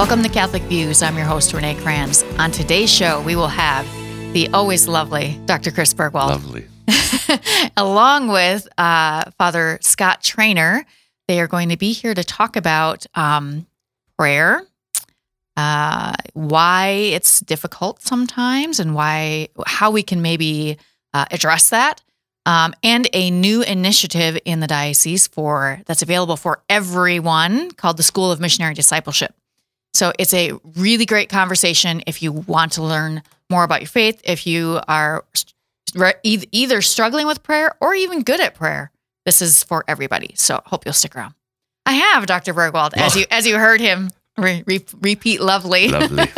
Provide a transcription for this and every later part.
Welcome to Catholic Views. I'm your host, Renee Kranz. On today's show, we will have the always lovely Dr. Chris Burgwald, Lovely. along with uh, Father Scott Traynor. They are going to be here to talk about um, prayer, uh, why it's difficult sometimes, and why how we can maybe uh, address that. Um, and a new initiative in the diocese for that's available for everyone called the School of Missionary Discipleship. So it's a really great conversation if you want to learn more about your faith, if you are either struggling with prayer or even good at prayer. This is for everybody. So hope you'll stick around. I have Dr. Burgwald, as you as you heard him re- re- repeat lovely. Lovely.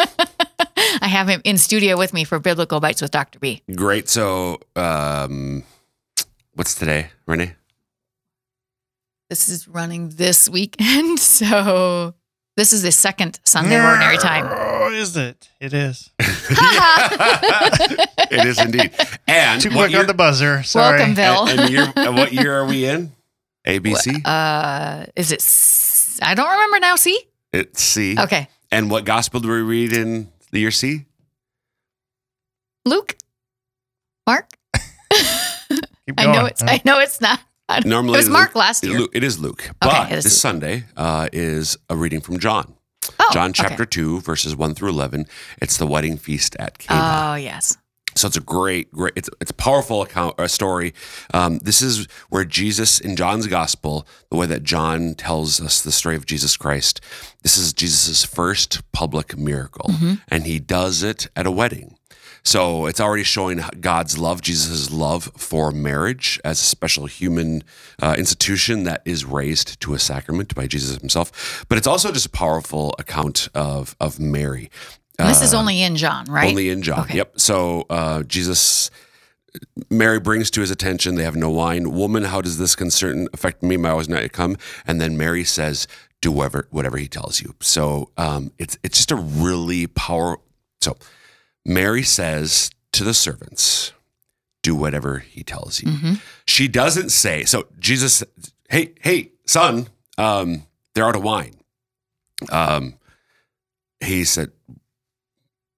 I have him in studio with me for Biblical Bites with Dr. B. Great. So, um, what's today, Renee? This is running this weekend, so this is the second Sunday of ordinary time. Oh, is it? It is. it is indeed. And Too what quick year, on the buzzer. Sorry. Welcome, Bill. and, and year, and what year are we in? ABC. Uh, is it? S- I don't remember now. See? it's C. Okay, And what gospel do we read in the year C? Luke, Mark. Keep I know going. it's. I know it's not. Normally, it was Luke- Mark last year. It is Luke. But it is this Luke. Sunday uh, is a reading from John. Oh, John okay. chapter 2, verses 1 through 11. It's the wedding feast at Cana. Oh yes. So it's a great, great. It's it's a powerful account, a story. Um, this is where Jesus in John's gospel, the way that John tells us the story of Jesus Christ. This is Jesus' first public miracle, and he does it at a wedding. So it's already showing God's love, Jesus' love for marriage as a special human uh, institution that is raised to a sacrament by Jesus himself. But it's also just a powerful account of of Mary. And this is only in John, right? Uh, Only in John. Okay. Yep. So uh, Jesus, Mary brings to his attention, they have no wine. Woman, how does this concern affect me? My hour is not yet come. And then Mary says, do whatever, whatever he tells you. So um, it's, it's just a really powerful. So Mary says to the servants, do whatever he tells you. Mhm. She doesn't say, so Jesus, hey, hey, son, um, they're out of wine. Um, he said,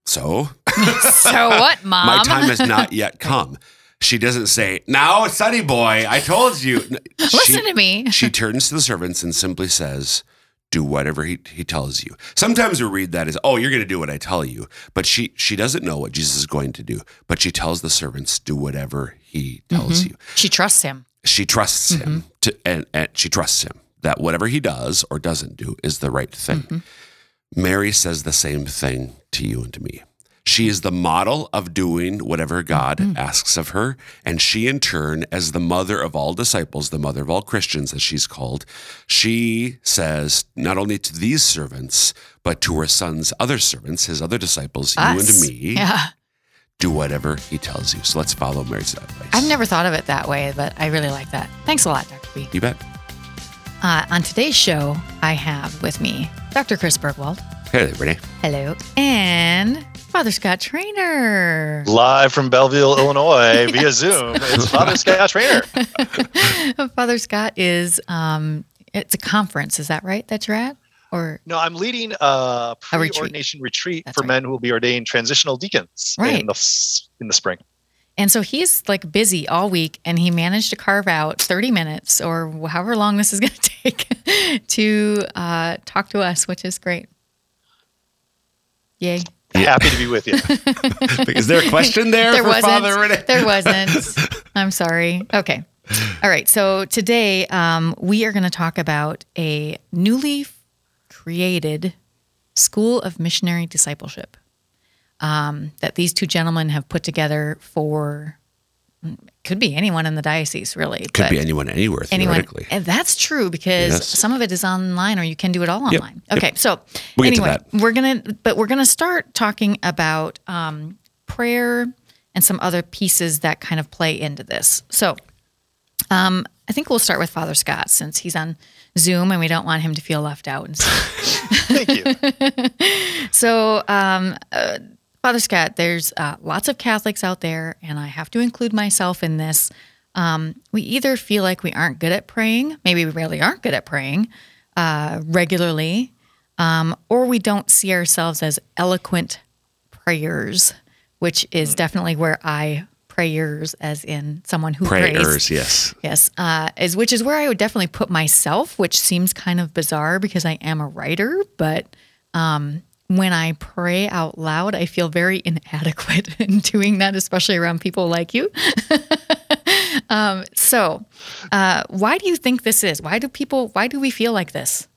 so so what, Mom? my time has not yet come. She doesn't say, now, sonny boy, I told you. Listen she, to me. she turns to the servants and simply says, do whatever he, he tells you. Sometimes we read that as, oh, you're going to do what I tell you. But she, she doesn't know what Jesus is going to do. But she tells the servants, do whatever he tells Mm-hmm. you. She trusts him. She trusts Mm-hmm. him to, and, and she trusts him that whatever he does or doesn't do is the right thing. Mm-hmm. Mary says the same thing to you and to me. She is the model of doing whatever God Mm-hmm. asks of her. And she, in turn, as the mother of all disciples, the mother of all Christians, as she's called, she says not only to these servants, but to her son's other servants, his other disciples, you and me, Yeah. do whatever he tells you. So let's follow Mary's advice. I've never thought of it that way, but I really like that. Thanks a lot, Dr. B. You bet. Uh, on today's show, I have with me Dr. Chris Burgwald. Hey, Renee. Hello. And Father Scott Traynor. Live from Belleville, Illinois, via Zoom. It's Father Scott Traynor. Father Scott is, um, it's a conference, is that right, that you're at? Or, No, I'm leading a A retreat. pre-ordination retreat, for right. men who will be ordained transitional deacons Right. in the in the spring. and so he's like busy all week and he managed to carve out 30 minutes or however long this is going to take to uh, talk to us, which is great. Yay. Happy to be with you. Is there a question there, there for wasn't. Father Renee? There wasn't. I'm sorry. Okay. All right. So today um, we are going to talk about a newly created School of Missionary Discipleship um, that these two gentlemen have put together for. Could be anyone in the diocese, really. Could be anyone anywhere, anyone. theoretically. And that's true because Yes. some of it is online, or you can do it all online. yep. Okay, so We'll anyway, we're gonna, but we're gonna start talking about um, prayer and some other pieces that kind of play into this. So, um, I think we'll start with Father Scott since he's on Zoom and we don't want him to feel left out. And. Thank you. So, um, uh, Father Scott, there's uh, lots of Catholics out there, and I have to include myself in this. Um, we either feel like we aren't good at praying, maybe we really aren't good at praying uh, regularly, um, or we don't see ourselves as eloquent prayers, which is Hmm. definitely where I prayers, as in someone who prays. Prayers, yes. Yes, uh, is which is where I would definitely put myself, which seems kind of bizarre because I am a writer. But um, when I pray out loud, I feel very inadequate in doing that, especially around people like you. um, so, uh, why do you think this is? Why do people? Why do we feel like this?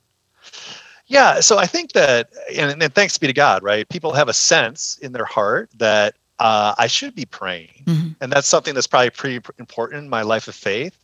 Yeah, so I think that, and, and thanks be to God, right? People have a sense in their heart that uh, I should be praying, Mhm. and that's something that's probably pretty important in my life of faith.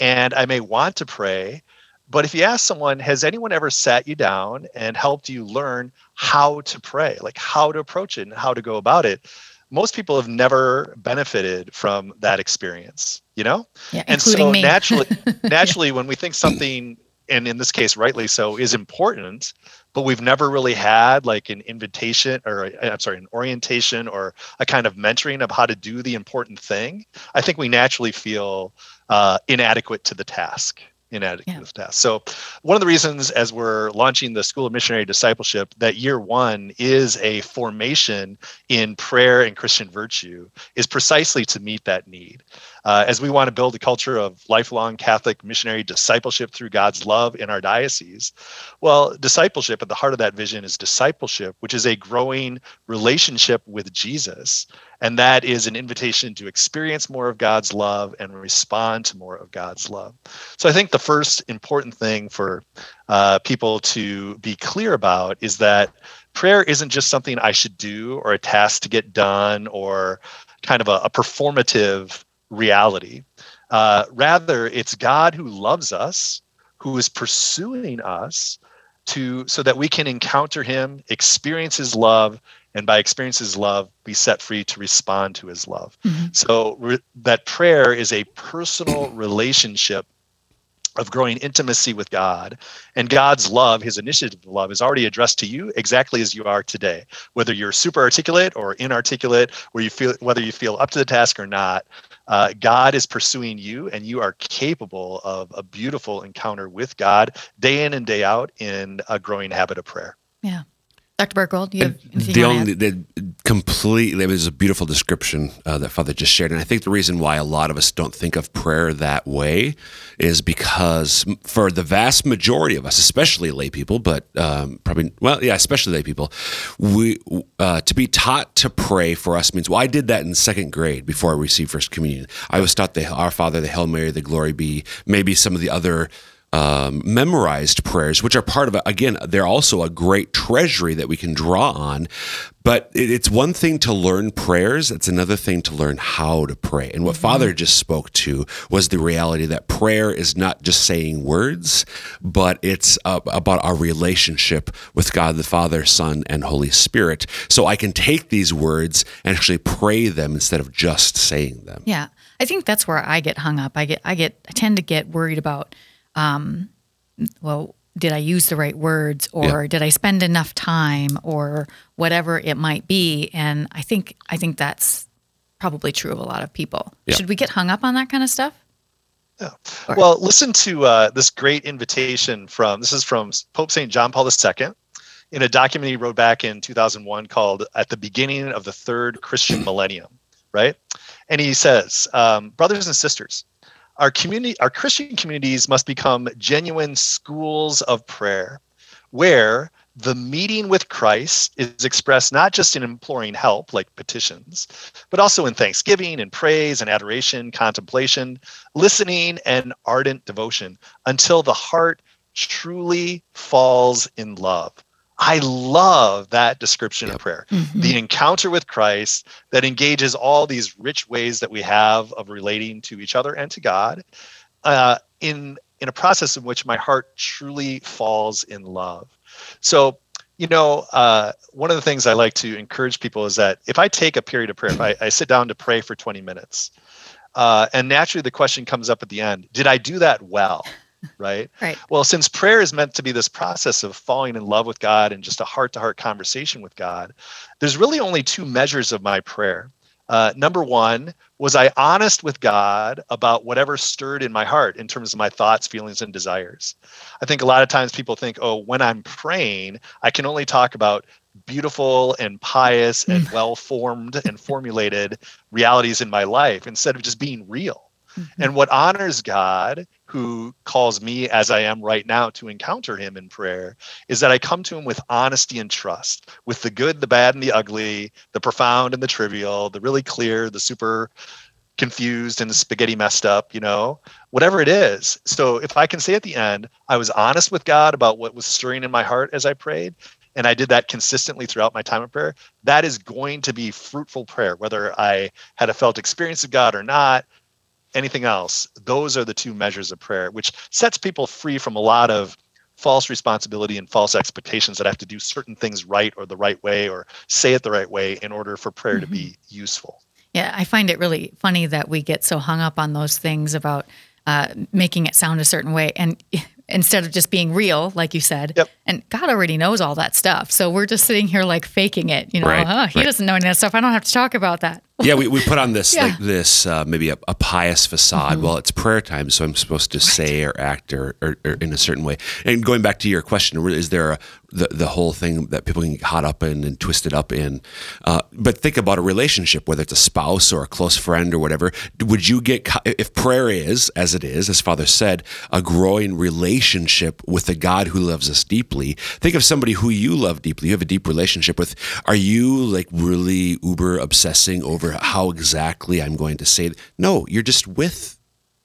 And I may want to pray, but if you ask someone, has anyone ever sat you down and helped you learn how to pray, like how to approach it and how to go about it? Most people have never benefited from that experience, you know? Yeah, and so me. naturally naturally when we think something and in this case rightly so is important but we've never really had like an invitation or i i'm sorry an orientation or a kind of mentoring of how to do the important thing i think we naturally feel uh, inadequate to the task inadequate Yeah. to the task so one of the reasons as we're launching the school of missionary discipleship that year one is a formation in prayer and christian virtue is precisely to meet that need uh, as we want to build a culture of lifelong Catholic missionary discipleship through God's love in our diocese. Well, discipleship at the heart of that vision is discipleship, which is a growing relationship with Jesus. And that is an invitation to experience more of God's love and respond to more of God's love. So I think the first important thing for uh, people to be clear about is that prayer isn't just something I should do or a task to get done or kind of a, a performative reality. Uh, rather, it's God who loves us, who is pursuing us to so that we can encounter Him, experience His love, and by experience His love, be set free to respond to His love. Mhm. So re- that prayer is a personal relationship of growing intimacy with God. And God's love, his initiative of love, is already addressed to you exactly as you are today. Whether you're super articulate or inarticulate, where you feel whether you feel up to the task or not, uh, God is pursuing you, and you are capable of a beautiful encounter with God day in and day out in a growing habit of prayer. Dr. Do you have anything the only the completely it was a beautiful description uh, that father just shared. And i think the reason why a lot of us don't think of prayer that way is because for the vast majority of us especially lay people but um, probably well yeah especially lay people we uh, to be taught to pray for us means well i did that in second grade before i received first communion. I was taught the our father the hail mary the glory be maybe some of the other um, memorized prayers, which are part of it. Again, they're also a great treasury that we can draw on. But it, it's one thing to learn prayers, it's another thing to learn how to pray. And what Father just spoke to was the reality that prayer is not just saying words, but it's uh, about our relationship with God the Father, Son, and Holy Spirit. So I can take these words and actually pray them instead of just saying them. Yeah, I think that's where I get hung up. I get, I get, I tend to get worried about, um, well, did I use the right words, or did I spend enough time, or whatever it might be. And I think, I think that's probably true of a lot of people. Yeah. Should we get hung up on that kind of stuff? Or- Well, listen to uh, this great invitation from this is from Pope St. John Paul II in a document he wrote back in 2001 called At the Beginning of the Third Christian Millennium, right? And he says, um, Brothers and sisters, our community, our Christian communities must become genuine schools of prayer where the meeting with Christ is expressed not just in imploring help, like petitions, but also in thanksgiving and praise and adoration, contemplation, listening, and ardent devotion until the heart truly falls in love. I love that description of prayer. Mhm. The encounter with Christ that engages all these rich ways that we have of relating to each other and to God uh, in, in a process in which my heart truly falls in love. So, you know, uh, one of the things I like to encourage people is that if I take a period of prayer, if I, I sit down to pray for 20 minutes, uh, and naturally the question comes up at the end Did I do that well? Right? Right. Well, since prayer is meant to be this process of falling in love with God and just a heart to heart conversation with God, there's really only two measures of my prayer. Uh, number one, was I honest with God about whatever stirred in my heart in terms of my thoughts, feelings, and desires? I think a lot of times people think, oh, when I'm praying, I can only talk about beautiful and pious and well formed and formulated realities in my life instead of just being real. Mm-hmm. And what honors God, who calls me as I am right now to encounter him in prayer, is that I come to him with honesty and trust, with the good, the bad, and the ugly, the profound and the trivial, the really clear, the super confused and spaghetti messed up, you know, whatever it is. So if I can say at the end, I was honest with God about what was stirring in my heart as I prayed, and I did that consistently throughout my time of prayer, that is going to be fruitful prayer, whether I had a felt experience of God or not, anything else. Those are the two measures of prayer, which sets people free from a lot of false responsibility and false expectations that I have to do certain things right or the right way or say it the right way in order for prayer mm-hmm. to be mm-hmm. useful. Yeah, I find it really funny that we get so hung up on those things about uh, making it sound a certain way. And instead of just being real, like you said. Yep. And God already knows all that stuff. So we're just sitting here like faking it. You know, right, oh, he right. doesn't know any of that stuff. I don't have to talk about that. Yeah, we, we put on this yeah. like this uh, maybe a, a, pious facade. Mm-hmm. Well, it's prayer time, so I'm supposed to right. say or act or, or, or, in a certain way. And going back to your question, is there a, the the whole thing that people can get caught up in and twisted up in? Uh, but think about a relationship, whether it's a spouse or a close friend or whatever. Would you get if prayer is as it is, as Father said, a growing relationship with the God who loves us deeply? Think of somebody who you love deeply. You have a deep relationship with. Are you like really uber obsessing over? how exactly I'm going to say it. No, you're just with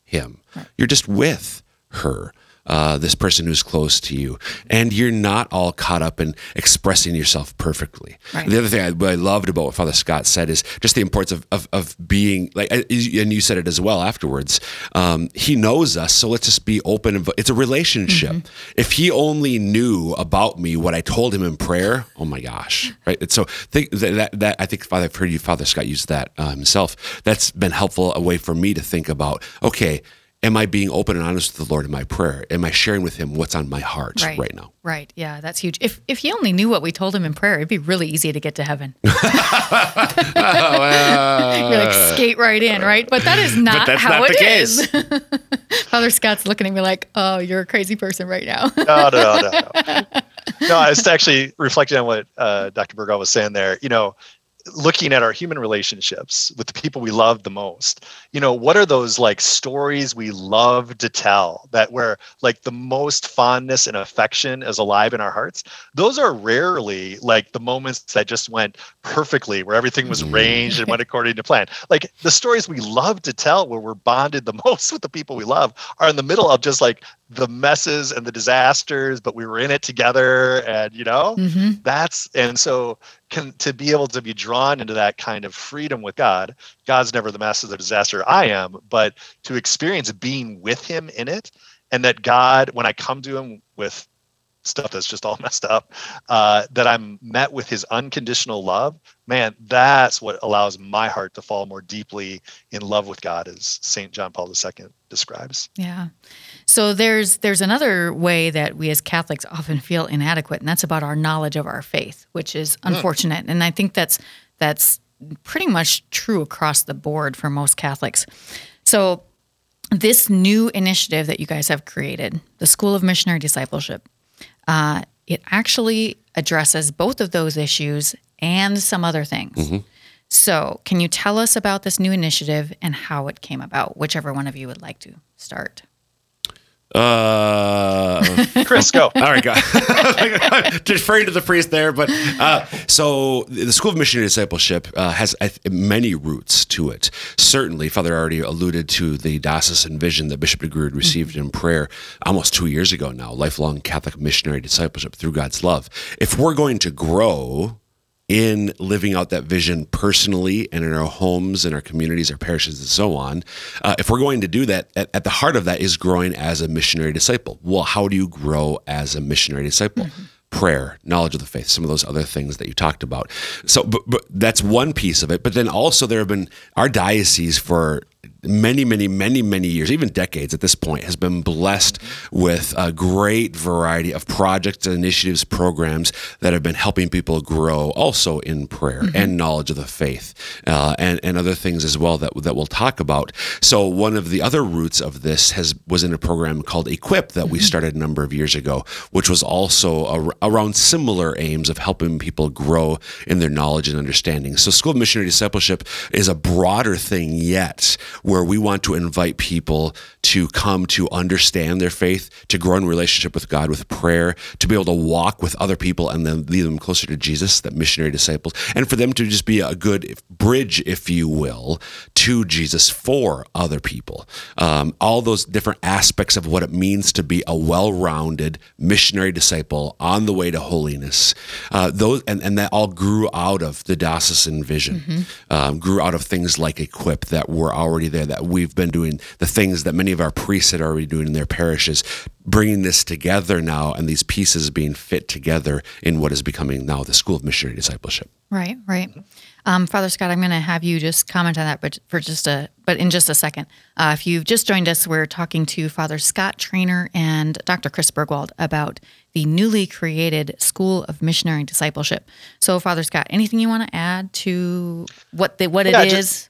him. You're just with her uh, this person who's close to you, and you're not all caught up in expressing yourself perfectly. Right. The other thing I, I, loved about what Father Scott said is just the importance of, of, of being like, and you said it as well afterwards. Um, he knows us, so let's just be open. It's a relationship. Mm-hmm. If he only knew about me what I told him in prayer, oh my gosh, right? so think that, that, that I think Father, I've heard you, Father Scott, use that uh, himself. That's been helpful a way for me to think about. Okay am I being open and honest with the Lord in my prayer? Am I sharing with Him what's on my heart right, right now? Right. Yeah, that's huge. If if He only knew what we told Him in prayer, it'd be really easy to get to heaven. You're like skate right in, right? But that is not how not it is. Father Scott's looking at me like, "Oh, you're a crazy person right now." no, no, no, no. No, I was actually reflecting on what uh, Dr. Burgwald was saying there. You know, looking at our human relationships with the people we love the most you know what are those like stories we love to tell that where like the most fondness and affection is alive in our hearts those are rarely like the moments that just went perfectly where everything was mm. arranged and went according to plan like the stories we love to tell where we're bonded the most with the people we love are in the middle of just like the messes and the disasters but we were in it together and you know mm-hmm. that's and so can to be able to be drawn into that kind of freedom with god. God's never the master of the disaster i am but to experience being with him in it and that god when i come to him with stuff that's just all messed up uh, that i'm met with his unconditional love man that's what allows my heart to fall more deeply in love with god as st john paul ii describes. Yeah so there's there's another way that we as catholics often feel inadequate and that's about our knowledge of our faith which is hmm. unfortunate and i think that's that's pretty much true across the board for most catholics so this new initiative that you guys have created, the School of Missionary Discipleship, uh, it actually addresses both of those issues and some other things. Mm-hmm. So, can you tell us about this new initiative and how it came about? Whichever one of you would like to start. Uh, Chris, go. All right, go. Deferring to the priest there, but uh, so the School of Missionary Discipleship uh, has many roots to it. Certainly, Father already alluded to the diocesan vision that Bishop DeGrood received mm-hmm. in prayer almost two years ago now. Lifelong Catholic missionary discipleship through God's love. If we're going to grow in living out that vision personally and in our homes and our communities, our parishes, and so on. Uh, if we're going to do that, at, at, the heart of that is growing as a missionary disciple. Well, how do you grow as a missionary disciple? Mm-hmm. Prayer, knowledge of the faith, some of those other things that you talked about. So, but, but that's one piece of it. But then also, there have been our diocese for many, many, many, many years, even decades at this point, has been blessed with a great variety of projects, initiatives, programs that have been helping people grow also in prayer mm-hmm. and knowledge of the faith uh, and, and other things as well that, that we'll talk about. So one of the other roots of this has was in a program called Equip that mm-hmm. we started a number of years ago, which was also a, around similar aims of helping people grow in their knowledge and understanding. So School of Missionary Discipleship is a broader thing yet where we want to invite people to come to understand their faith, to grow in relationship with God with prayer, to be able to walk with other people and then lead them closer to Jesus, that missionary disciples, and for them to just be a good bridge, if you will, to Jesus for other people. Um, all those different aspects of what it means to be a well-rounded missionary disciple on the way to holiness. Uh, those and, and that all grew out of the diocesan vision, mm-hmm. um, grew out of things like Equip that were already there, that we've been doing, the things that many of our priests had already doing in their parishes, bringing this together now and these pieces being fit together in what is becoming now the School of Missionary Discipleship. Right, right. Um, Father Scott, I'm going to have you just comment on that, but for just a, but in just a second. Uh, if you've just joined us, we're talking to Father Scott Traynor and Dr. Chris Burgwald about the newly created School of Missionary Discipleship. So, Father Scott, anything you want to add to what the, what yeah, it is?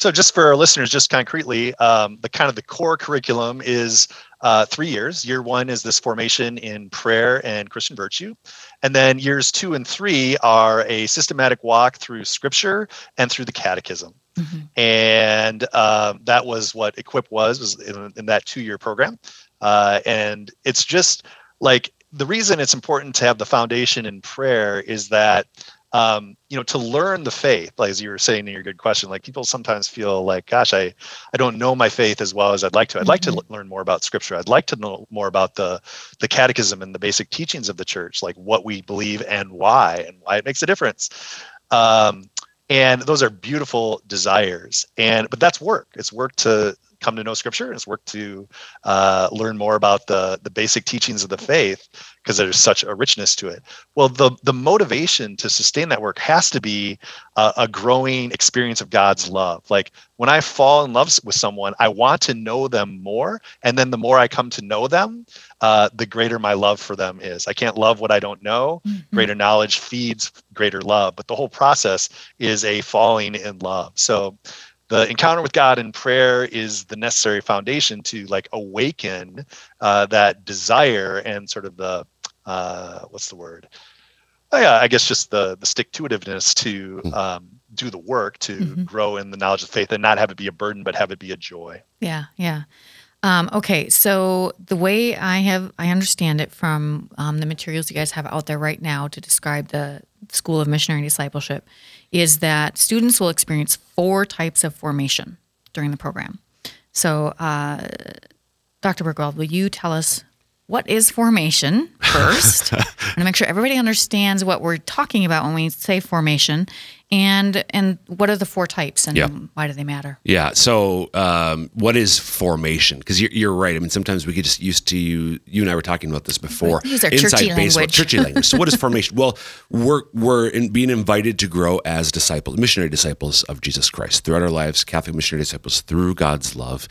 So, just for our listeners, just concretely, um, the kind of the core curriculum is uh, three years. Year one is this formation in prayer and Christian virtue. And then years two and three are a systematic walk through scripture and through the catechism. Mm-hmm. And uh, that was what Equip was, was in, in that two year program. Uh, and it's just like the reason it's important to have the foundation in prayer is that um, you know, to learn the faith, like as you were saying in your good question, like people sometimes feel like, gosh, I, I don't know my faith as well as I'd like to. I'd like to mm-hmm. learn more about scripture. I'd like to know more about the, the catechism and the basic teachings of the church, like what we believe and why, and why it makes a difference. Um, and those are beautiful desires. And, but that's work. It's work to, come to know scripture and it's work to uh, learn more about the the basic teachings of the faith because there's such a richness to it. Well the the motivation to sustain that work has to be a, a growing experience of god's love. Like when i fall in love with someone i want to know them more and then the more i come to know them uh, the greater my love for them is. I can't love what i don't know. Mm-hmm. greater knowledge feeds greater love. But the whole process is a falling in love. So the encounter with God in prayer is the necessary foundation to like awaken uh, that desire and sort of the uh, what's the word? Oh, yeah, I guess just the the stick to itiveness to hmm. um, do the work to mm-hmm. grow in the knowledge of faith and not have it be a burden, but have it be a joy. Yeah, yeah. Um, okay, so the way I have I understand it from um, the materials you guys have out there right now to describe the School of Missionary Discipleship is that students will experience four types of formation during the program. So, uh, Dr. Burgwald, will you tell us what is formation first? I want to make sure everybody understands what we're talking about when we say formation, and and what are the four types and yeah. why do they matter? Yeah. So, um, what is formation? Because you're, you're right. I mean, sometimes we get just used to you. You and I were talking about this before. Use our inside churchy baseball, language. churchy language. So, what is formation? Well, we're we're in, being invited to grow as disciples, missionary disciples of Jesus Christ throughout our lives, Catholic missionary disciples through God's love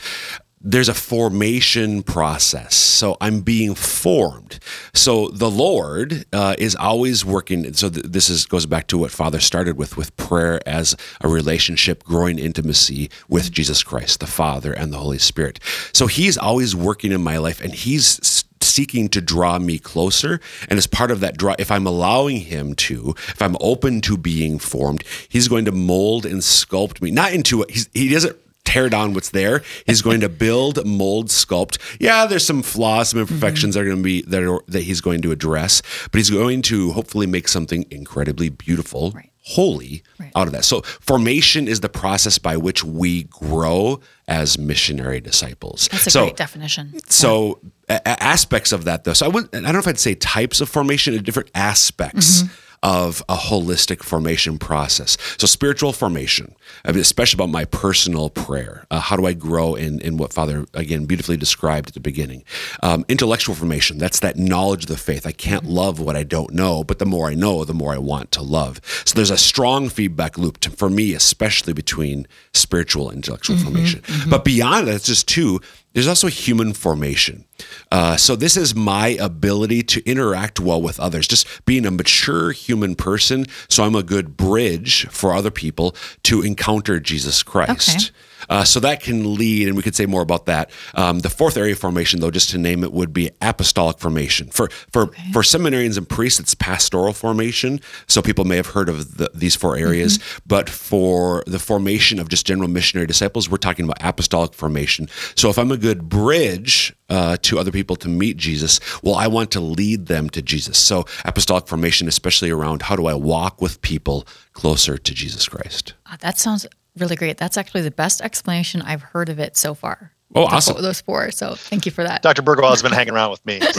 there's a formation process. So I'm being formed. So the Lord uh, is always working. So th- this is goes back to what Father started with, with prayer as a relationship, growing intimacy with Jesus Christ, the Father and the Holy Spirit. So He's always working in my life, and He's seeking to draw me closer. And as part of that draw, if I'm allowing him to, if I'm open to being formed, he's going to mold and sculpt me, not into it. he doesn't tear down what's there. He's going to build, mold, sculpt. Yeah, there's some flaws, some imperfections mm-hmm. that are going to be that are, that he's going to address, but he's going to hopefully make something incredibly beautiful. Right. Holy right. out of that. So, formation is the process by which we grow as missionary disciples. That's a so, great definition. So, yeah. a- aspects of that, though. So, I, wouldn't, I don't know if I'd say types of formation, different aspects. Mm-hmm of a holistic formation process. So, spiritual formation, I mean, especially about my personal prayer. Uh, how do I grow in, in what Father, again, beautifully described at the beginning? Um, intellectual formation, that's that knowledge of the faith. I can't love what I don't know, but the more I know, the more I want to love. So, there's a strong feedback loop to, for me, especially between spiritual and intellectual Mm-hmm, formation. But beyond that, it's just two there's also human formation. Uh, so this is my ability to interact well with others, just being a mature human person. So I'm a good bridge for other people to encounter Jesus Christ. Okay. Uh, so that can lead, and we could say more about that. Um, the fourth area of formation, though, just to name it, would be apostolic formation. For for for seminarians and priests, it's pastoral formation. So people may have heard of the, these four areas, but for the formation of just general missionary disciples, we're talking about apostolic formation. So if I'm a good bridge uh, to other people to meet Jesus, well, I want to lead them to Jesus. So apostolic formation, especially around how do I walk with people closer to Jesus Christ. Ah, that sounds really great. That's actually the best explanation I've heard of it so far. Oh, The awesome. fo- those four. So thank you for that. Dr. Burgwald has been hanging around with me.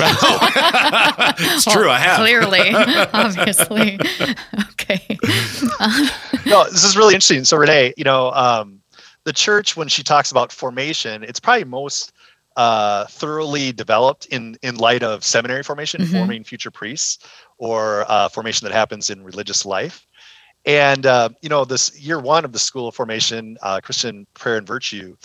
It's true, I have. Clearly, obviously. okay. no, this is really interesting. So Renee, you know, um, the church when she talks about formation, it's probably most uh, thoroughly developed in in light of seminary formation, Mhm. forming future priests, or uh, formation that happens in religious life. And uh, you know, this year one of the School of Formation, uh, Christian Prayer and Virtue,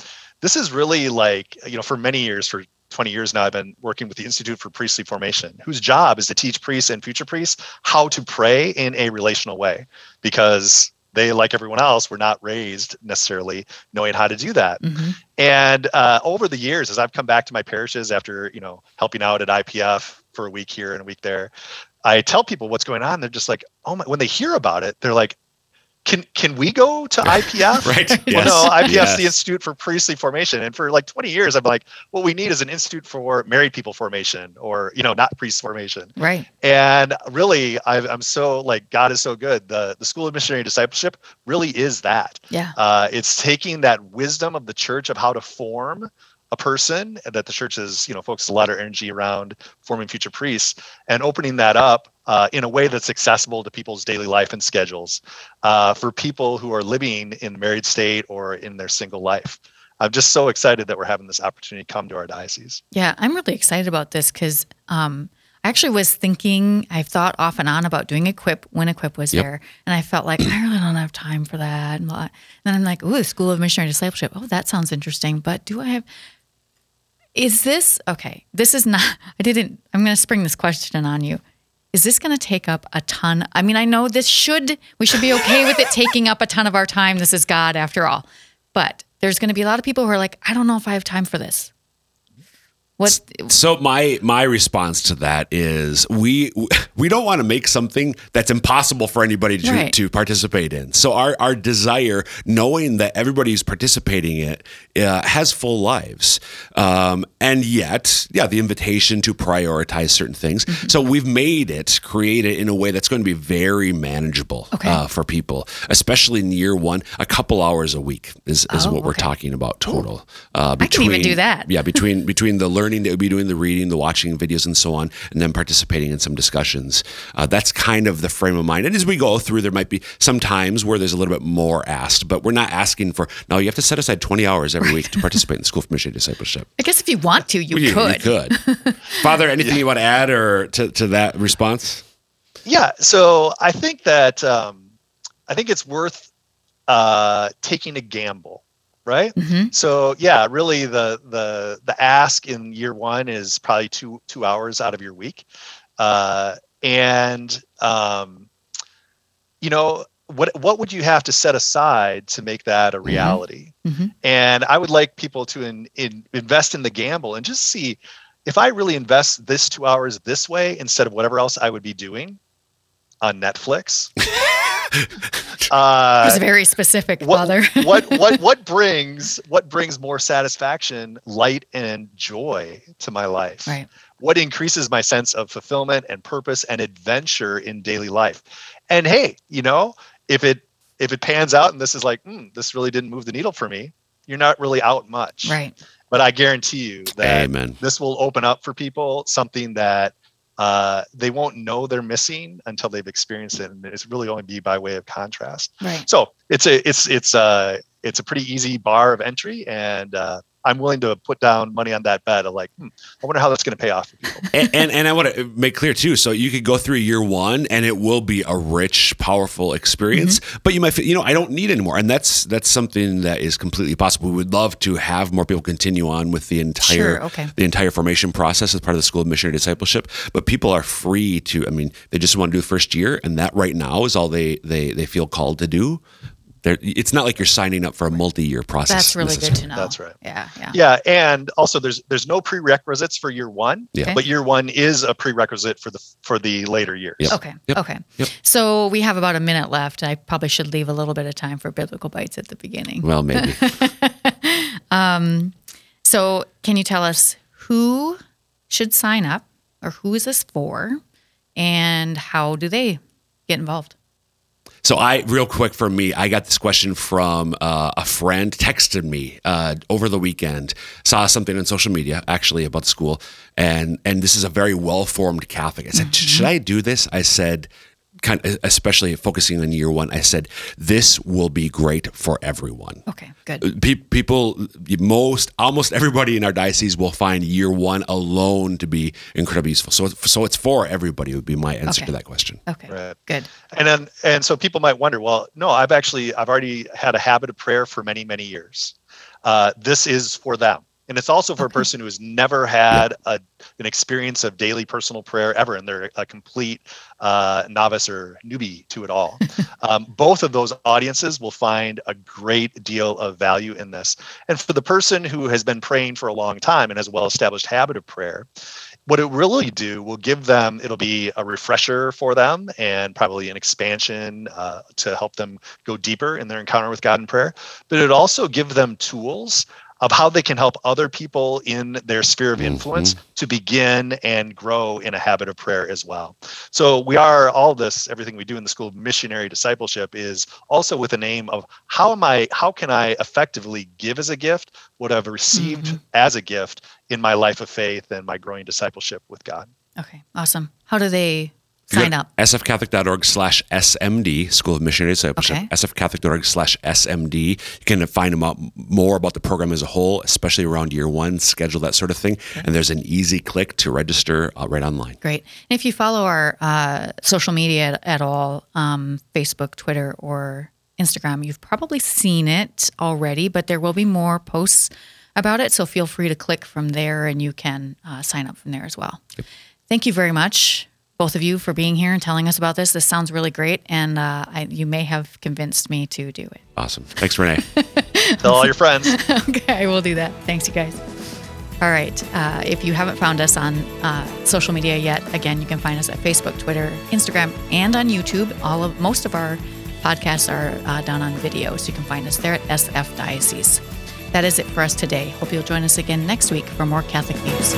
this is really like you know, for many years, for 20 years now, I've been working with the Institute for Priestly Formation, whose job is to teach priests and future priests how to pray in a relational way, because they, like everyone else, were not raised necessarily knowing how to do that. hmm And uh, over the years, as I've come back to my parishes after you know helping out at IPF for a week here and a week there, I tell people what's going on. They're just like, oh my! When they hear about it, they're like, can can we go to IPF? Right. Well, no, IPF's Yes. the Institute for Priestly Formation, and for like 20 years, I'm like, what we need is an institute for married people formation, or you know, not priest formation. Right. And really, I've, I'm so like God is so good. The the School of Missionary Discipleship really is that. Yeah. Uh, it's taking that wisdom of the church of how to form a person that the church is you know, focused a lot of energy around forming future priests and opening that up uh, in a way that's accessible to people's daily life and schedules uh, for people who are living in the married state or in their single life. I'm just so excited that we're having this opportunity to come to our diocese. Yeah, I'm really excited about this because um, I actually was thinking, I've thought off and on about doing Equip when Equip was Yep. there. And I felt like, I really don't have time for that. And. And then I'm like, ooh, School of Missionary Discipleship. Oh, that sounds interesting. But do I have, is this, okay, this is not, I didn't, I'm going to spring this question on you. Is this going to take up a ton? I mean, I know this should, we should be okay with it taking up a ton of our time. This is God after all. But there's going to be a lot of people who are like, I don't know if I have time for this. What, So my my response to that is we we don't want to make something that's impossible for anybody to, Right. to participate in. So our our desire, knowing that everybody who's participating in it uh, has full lives, um, and yet, yeah, the invitation to prioritize certain things. Mm-hmm. So we've made it, create it in a way that's going to be very manageable Okay. uh, for people, especially in year one. A couple hours a week is, is Oh, what we're talking about total. Uh, I can even do that. Yeah, between between the learning that we'll be doing, the reading, the watching videos, and so on, and then participating in some discussions. Uh, that's kind of the frame of mind. And as we go through, there might be some times where there's a little bit more asked, but we're not asking for. No, you have to set aside 20 hours every week to participate in the School for Missionary Discipleship. I guess if you want to, you, You- could. You could. Father, anything you want to add or to, to that response? Yeah, so I think that um, I think it's worth uh, taking a gamble, right? hmm So yeah, really the the the ask in year one is probably two two hours out of your week, uh, and um, you know what what would you have to set aside to make that a reality? Mhm. And I would like people to in, in, invest in the gamble and just see if I really invest this two hours this way instead of whatever else I would be doing on Netflix. It uh, was very specific, what, Father. what what what brings what brings more satisfaction light and joy to my life right. what increases my sense of fulfillment and purpose and adventure in daily life and hey you know if it if it pans out and this is like hmm, this really didn't move the needle for me you're not really out much Right. but i guarantee you that Amen. this will open up for people something that uh, they won't know they're missing until they've experienced it, and it's really only be by way of contrast. Right. So it's a it's it's a it's a pretty easy bar of entry, and uh, I'm willing to put down money on that bet of like, hmm, I wonder how that's going to pay off for people. and, and, and I want to make clear too. So you could go through year one, and it will be a rich, powerful experience. Mm-hmm. But you might, feel, you know, I don't need anymore, and that's that's something that is completely possible. We would love to have more people continue on with the entire Sure, okay. the entire formation process as part of the School of Missionary Discipleship. But people are free to. I mean, they just want to do the first year, and that right now is all they they they feel called to do. They're, it's not like you're signing up for a multi-year process. That's really good to know. That's right. Yeah. Yeah. Yeah, and also there's there's no prerequisites for year one, Yeah. Okay. but year one is a prerequisite for the for the later years. Yep. Okay. Yep. Okay. Yep. So we have about a minute left. I probably should leave a little bit of time for biblical bites at the beginning. Well, maybe. Um, so can you tell us who should sign up or who is this for and how do they get involved? So I, real quick for me, I got this question from uh, a friend. Texted me uh, over the weekend. Saw something on social media actually about the school, and and this is a very well formed Catholic. I said, should I do this? I said, kind of, especially focusing on year one. I said, this will be great for everyone. Okay, good. Pe- people, most, almost everybody in our diocese will find year one alone to be incredibly useful. So, so it's for everybody. Would be my answer Okay. to that question. Okay, Right. good. And then and so people might wonder, well, no, I've actually I've already had a habit of prayer for many many years. Uh, this is for them, and it's also for a person who has never had a, an experience of daily personal prayer ever, and they're a complete uh, novice or newbie to it all. um, both of those audiences will find a great deal of value in this. And for the person who has been praying for a long time and has a well-established habit of prayer, what it really do will give them it'll be a refresher for them and probably an expansion uh, to help them go deeper in their encounter with god in prayer but it also give them tools of how they can help other people in their sphere of influence to begin and grow in a habit of prayer as well. So we are all this everything we do in the school of missionary discipleship is also with an aim of how am I how can I effectively give as a gift what I've received Mhm. as a gift in my life of faith and my growing discipleship with God. Okay, awesome. How do they You sign up? sfcatholic.org slash SMD, School of Missionary Discipleship. Okay. sfcatholic.org slash SMD. You can find them out more about the program as a whole, especially around year one, schedule, that sort of thing. And there's an easy click to register uh, right online. Great. And if you follow our uh, social media at, at all, um, Facebook, Twitter, or Instagram, you've probably seen it already, but there will be more posts about it. So feel free to click from there and you can uh, sign up from there as well. Thank you very much, both of you, for being here and telling us about this. This sounds really great. And uh, I, you may have convinced me to do it. Awesome. Thanks, Renee. Tell all your friends. okay, I will do that. Thanks, you guys. All right. Uh, if you haven't found us on uh, social media yet, again, you can find us at Facebook, Twitter, Instagram, and on YouTube. All of most of our podcasts are uh, done on video, so you can find us there at SF Diocese. That is it for us today. Hope you'll join us again next week for more Catholic news.